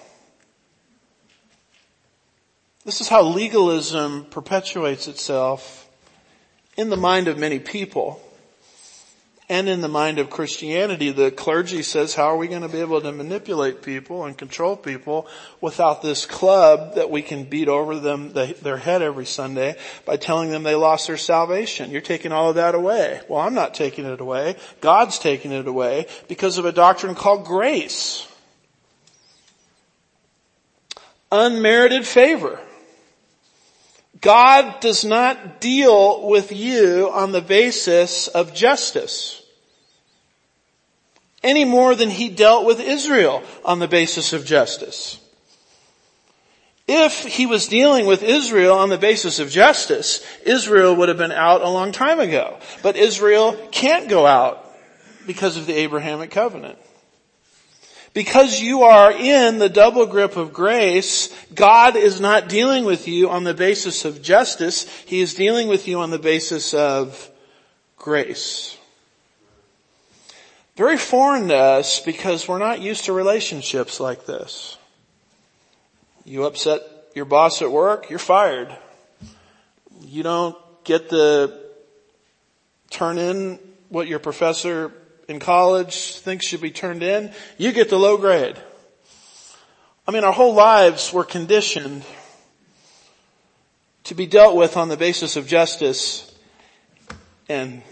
This is how legalism perpetuates itself in the mind of many people and in the mind of Christianity. The clergy says, how are we going to be able to manipulate people and control people without this club that we can beat over them, their head every Sunday by telling them they lost their salvation? You're taking all of that away. Well, I'm not taking it away. God's taking it away because of a doctrine called grace. Unmerited favor. God does not deal with you on the basis of justice any more than he dealt with Israel on the basis of justice. If he was dealing with Israel on the basis of justice, Israel would have been out a long time ago. But Israel can't go out because of the Abrahamic covenant. Because you are in the double grip of grace, God is not dealing with you on the basis of justice. He is dealing with you on the basis of grace. Very foreign to us because we're not used to relationships like this. You upset your boss at work, you're fired. You don't get to turn in what your professor in college thinks should be turned in, you get the low grade. I mean, our whole lives were conditioned to be dealt with on the basis of justice and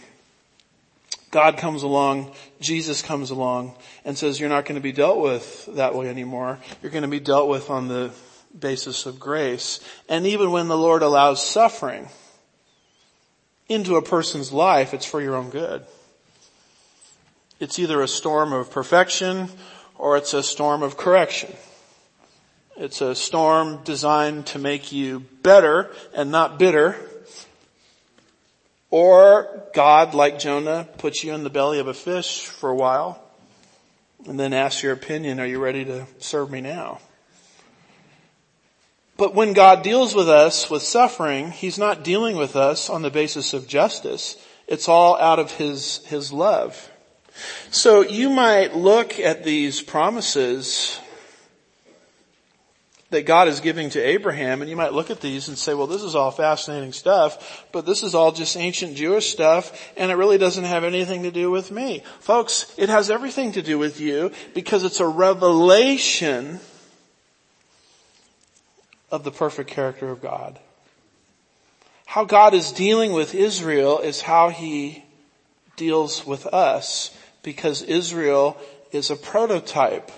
God comes along, Jesus comes along and says you're not going to be dealt with that way anymore. You're going to be dealt with on the basis of grace. And even when the Lord allows suffering into a person's life, it's for your own good. It's either a storm of perfection or it's a storm of correction. It's a storm designed to make you better and not bitter. Or God, like Jonah, puts you in the belly of a fish for a while and then asks your opinion, are you ready to serve me now? But when God deals with us with suffering, He's not dealing with us on the basis of justice. It's all out of His, His love. So you might look at these promises that God is giving to Abraham and you might look at these and say, well, this is all fascinating stuff, but this is all just ancient Jewish stuff and it really doesn't have anything to do with me. Folks, it has everything to do with you because it's a revelation of the perfect character of God. How God is dealing with Israel is how he deals with us because Israel is a prototype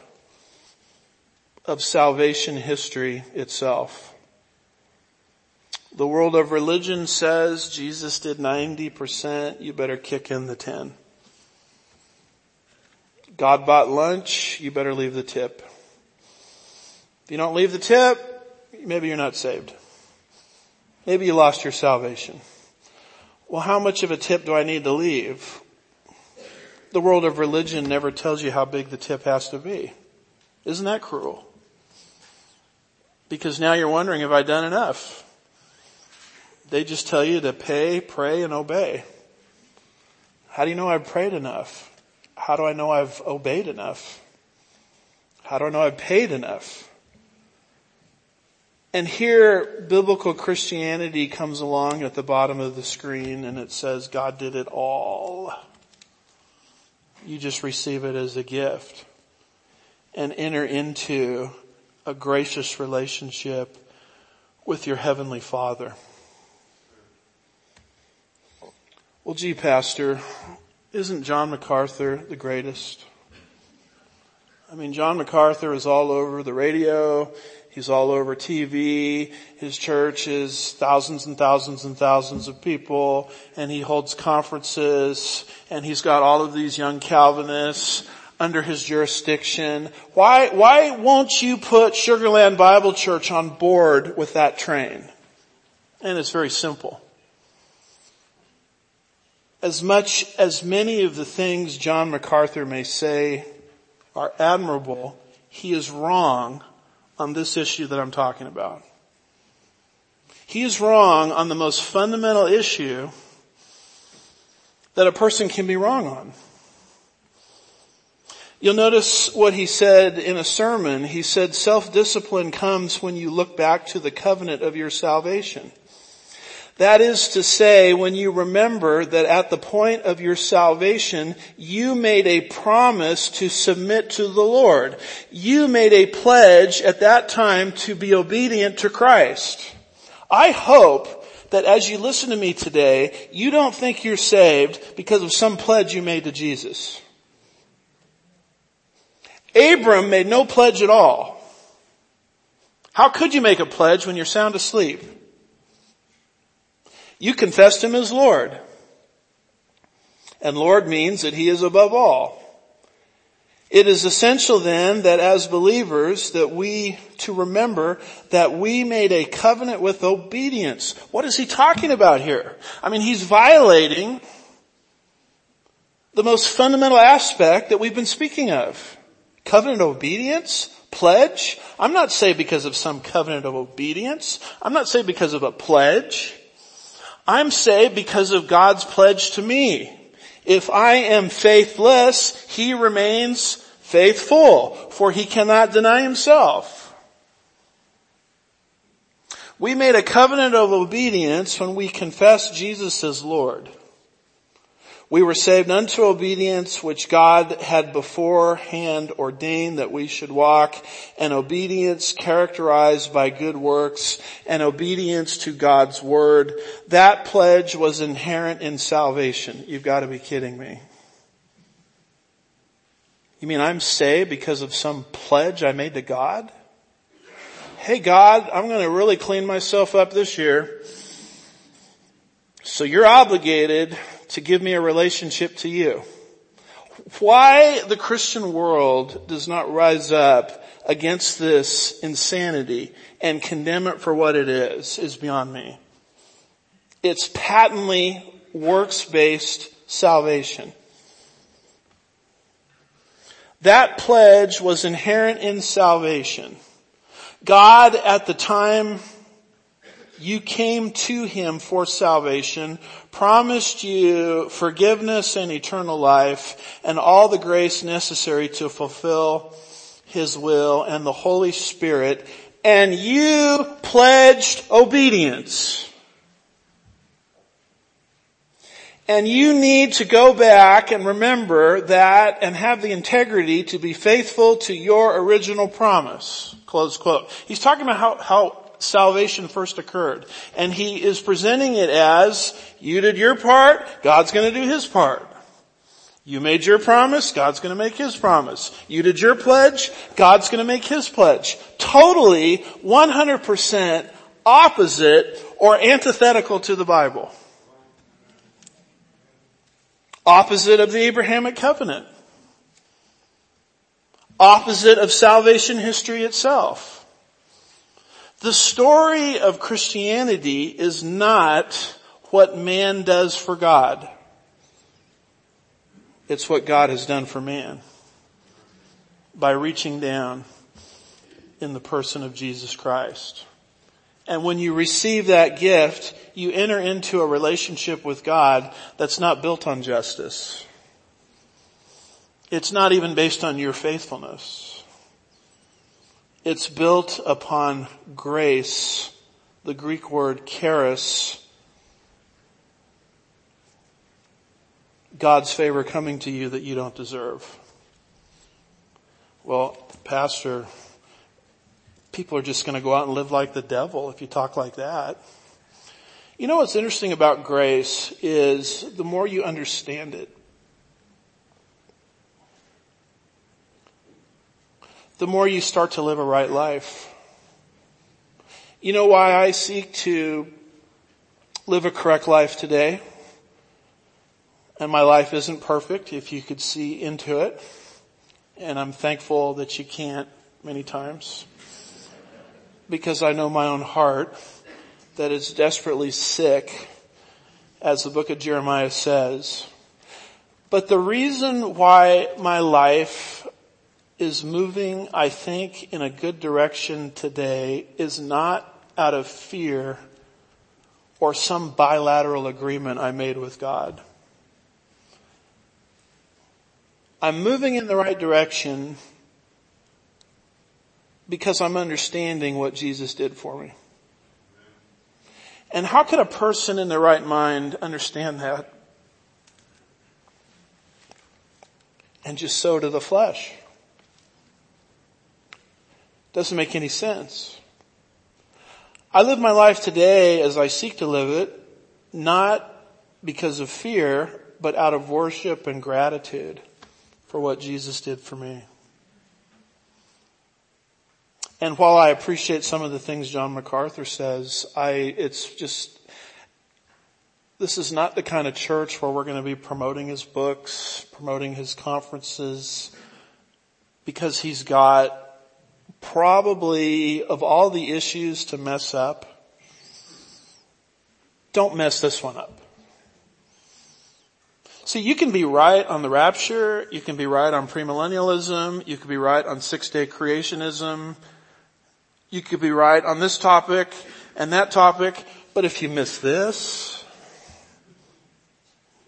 of salvation history itself. The world of religion says Jesus did 90%, you better kick in the 10. God bought lunch, you better leave the tip. If you don't leave the tip, maybe you're not saved. Maybe you lost your salvation. Well, how much of a tip do I need to leave? The world of religion never tells you how big the tip has to be. Isn't that cruel? Because now you're wondering, have I done enough? They just tell you to pay, pray, and obey. How do you know I've prayed enough? How do I know I've obeyed enough? How do I know I've paid enough? And here, biblical Christianity comes along at the bottom of the screen and it says, God did it all. You just receive it as a gift and enter into a gracious relationship with your heavenly father. Well, gee, pastor, Isn't John MacArthur the greatest? I mean, John MacArthur is all over the radio. He's all over TV. His church is thousands and thousands and thousands of people and he holds conferences and he's got all of these young Calvinists under his jurisdiction. Why, why won't you put Sugar Land Bible Church on board with that train? And it's very simple. As much as many of the things John MacArthur may say are admirable, he is wrong on this issue that I'm talking about. He is wrong on the most fundamental issue that a person can be wrong on. You'll notice what he said in a sermon. He said self-discipline comes when you look back to the covenant of your salvation. That is to say, when you remember that at the point of your salvation, you made a promise to submit to the Lord. You made a pledge at that time to be obedient to Christ. I hope that as you listen to me today, you don't think you're saved because of some pledge you made to Jesus. Abram made no pledge at all. How could you make a pledge when you're sound asleep? You confessed him as Lord. And Lord means that he is above all. It is essential then that as believers that we to remember that we made a covenant with obedience. What is he talking about here? I mean, he's violating the most fundamental aspect that we've been speaking of. Covenant obedience, pledge. I'm not saved because of some covenant of obedience. I'm not saved because of a pledge. I'm saved because of God's pledge to me. If I am faithless, He remains faithful, for He cannot deny Himself. We made a covenant of obedience when we confessed Jesus as Lord. We were saved unto obedience which God had beforehand ordained that we should walk, an obedience characterized by good works, and obedience to God's word. That pledge was inherent in salvation. You've got to be kidding me. You mean I'm saved because of some pledge I made to God? Hey God, I'm going to really clean myself up this year. So you're obligated to give me a relationship to you. Why the Christian world does not rise up against this insanity and condemn it for what it is, is beyond me. It's patently works-based salvation. That pledge was inherent in salvation. God at the time you came to him for salvation, promised you forgiveness and eternal life and all the grace necessary to fulfill his will and the Holy Spirit, and you pledged obedience. And you need to go back and remember that and have the integrity to be faithful to your original promise. Close quote. He's talking about how, how salvation first occurred. And he is presenting it as, you did your part, God's gonna do his part. You made your promise, God's gonna make his promise. You did your pledge, God's gonna make his pledge. Totally, 100% opposite or antithetical to the Bible. Opposite of the Abrahamic covenant. Opposite of salvation history itself. The story of Christianity is not what man does for God. It's what God has done for man by reaching down in the person of Jesus Christ. And when you receive that gift, you enter into a relationship with God that's not built on justice. It's not even based on your faithfulness. It's built upon grace, the Greek word charis, God's favor coming to you that you don't deserve. Well, pastor, people are just going to go out and live like the devil if you talk like that. You know what's interesting about grace is the more you understand it, the more you start to live a right life. You know why I seek to live a correct life today? And my life isn't perfect if you could see into it. And I'm thankful that you can't many times. Because I know my own heart that is desperately sick, as the book of Jeremiah says. But the reason why my life is moving, I think, in a good direction today is not out of fear or some bilateral agreement I made with God. I'm moving in the right direction because I'm understanding what Jesus did for me. And how could a person in their right mind understand that? And just sow to the flesh. Doesn't make any sense. I live my life today as I seek to live it, not because of fear, but out of worship and gratitude for what Jesus did for me. And while I appreciate some of the things John MacArthur says, I, it's just, this is not the kind of church where we're going to be promoting his books, promoting his conferences, because he's got probably of all the issues to mess up, don't mess this one up. See, you can be right on the rapture, you can be right on premillennialism, you could be right on six day creationism, you could be right on this topic and that topic, but if you miss this,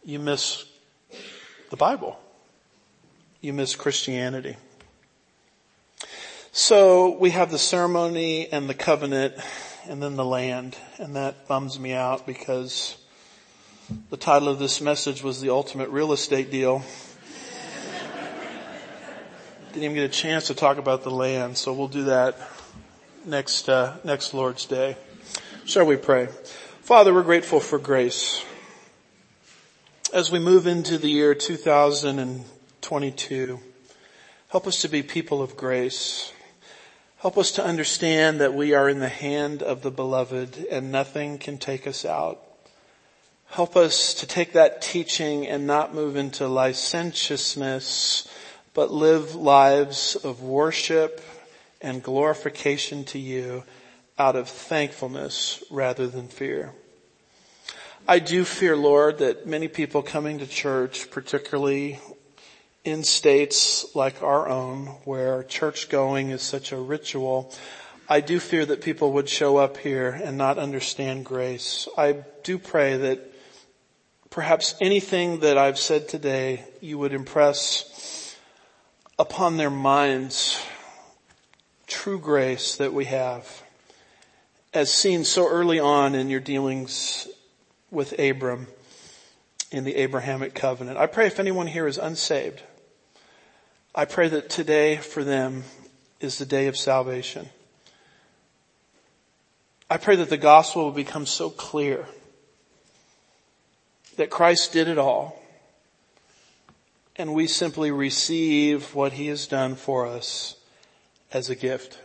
you miss the Bible. You miss Christianity. So we have the ceremony and the covenant and then the land and that bums me out because the title of this message was the ultimate real estate deal. Didn't even get a chance to talk about the land, so we'll do that next uh, next Lord's Day. Shall we pray? Father, we're grateful for grace. As we move into the year 2022, help us to be people of grace. Help us to understand that we are in the hand of the beloved and nothing can take us out. Help us to take that teaching and not move into licentiousness, but live lives of worship and glorification to you out of thankfulness rather than fear. I do fear, Lord, that many people coming to church, particularly in states like our own where church going is such a ritual, I do fear that people would show up here and not understand grace. I do pray that perhaps anything that I've said today, you would impress upon their minds true grace that we have as seen so early on in your dealings with Abram in the Abrahamic covenant. I pray if anyone here is unsaved, I pray that today for them is the day of salvation. I pray that the gospel will become so clear that Christ did it all and we simply receive what he has done for us as a gift.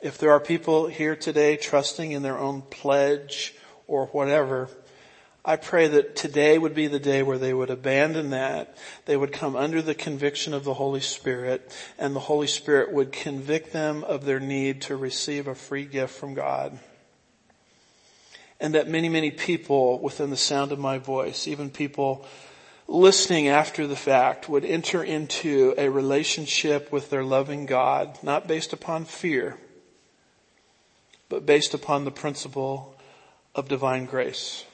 If there are people here today trusting in their own pledge or whatever, I pray that today would be the day where they would abandon that. They would come under the conviction of the Holy Spirit and the Holy Spirit would convict them of their need to receive a free gift from God and that many, many people within the sound of my voice, even people listening after the fact, would enter into a relationship with their loving God, not based upon fear, but based upon the principle of divine grace.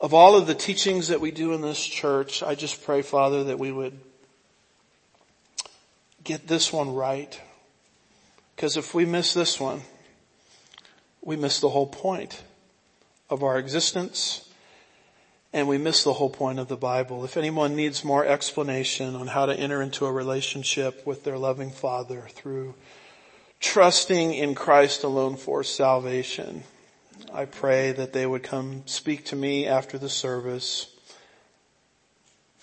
Of all of the teachings that we do in this church, I just pray, Father, that we would get this one right. Because if we miss this one, we miss the whole point of our existence and we miss the whole point of the Bible. If anyone needs more explanation on how to enter into a relationship with their loving Father through trusting in Christ alone for salvation, I pray that they would come speak to me after the service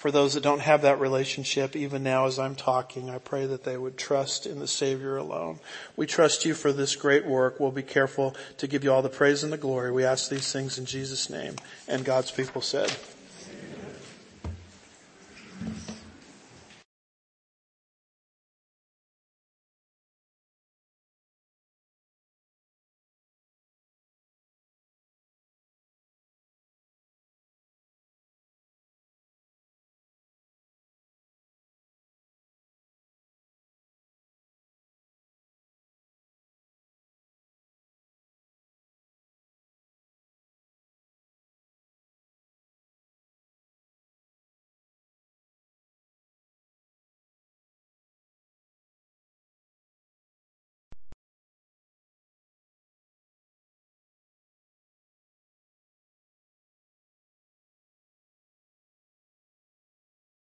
For those that don't have that relationship, even now as I'm talking, I pray that they would trust in the Savior alone. We trust you for this great work. We'll be careful to give you all the praise and the glory. We ask these things in Jesus' name. And God's people said,